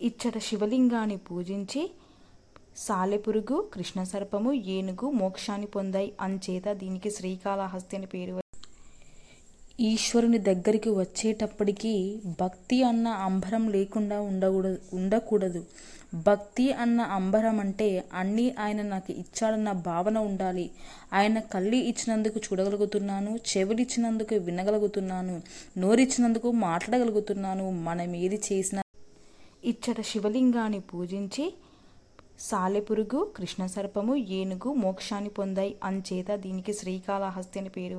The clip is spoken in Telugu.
ఇచ్చట శివలింగాన్ని పూజించి సాలెపురుగు కృష్ణ సర్పము ఏనుగు మోక్షాన్ని పొందాయి. అంచేత దీనికి శ్రీకాళహస్తి అని పేరు ఈశ్వరుని దగ్గరికి వచ్చేటప్పటికి భక్తి అన్న అంబరం లేకుండా ఉండకూడదు ఉండకూడదు. భక్తి అన్న అంబరం అంటే అన్నీ ఆయన నాకు ఇచ్చాడన్న భావన ఉండాలి. ఆయన కళ్ళు ఇచ్చినందుకు చూడగలుగుతున్నాను చెవులు ఇచ్చినందుకు వినగలుగుతున్నాను నోరిచ్చినందుకు మాట్లాడగలుగుతున్నాను. మనం ఏది చేసినా ఇచ్చట శివలింగాన్ని పూజించి సాలెపురుగు కృష్ణ సర్పము ఏనుగు మోక్షాన్ని పొందాయి. అంచేత దీనికి శ్రీకాళహస్తి అని పేరు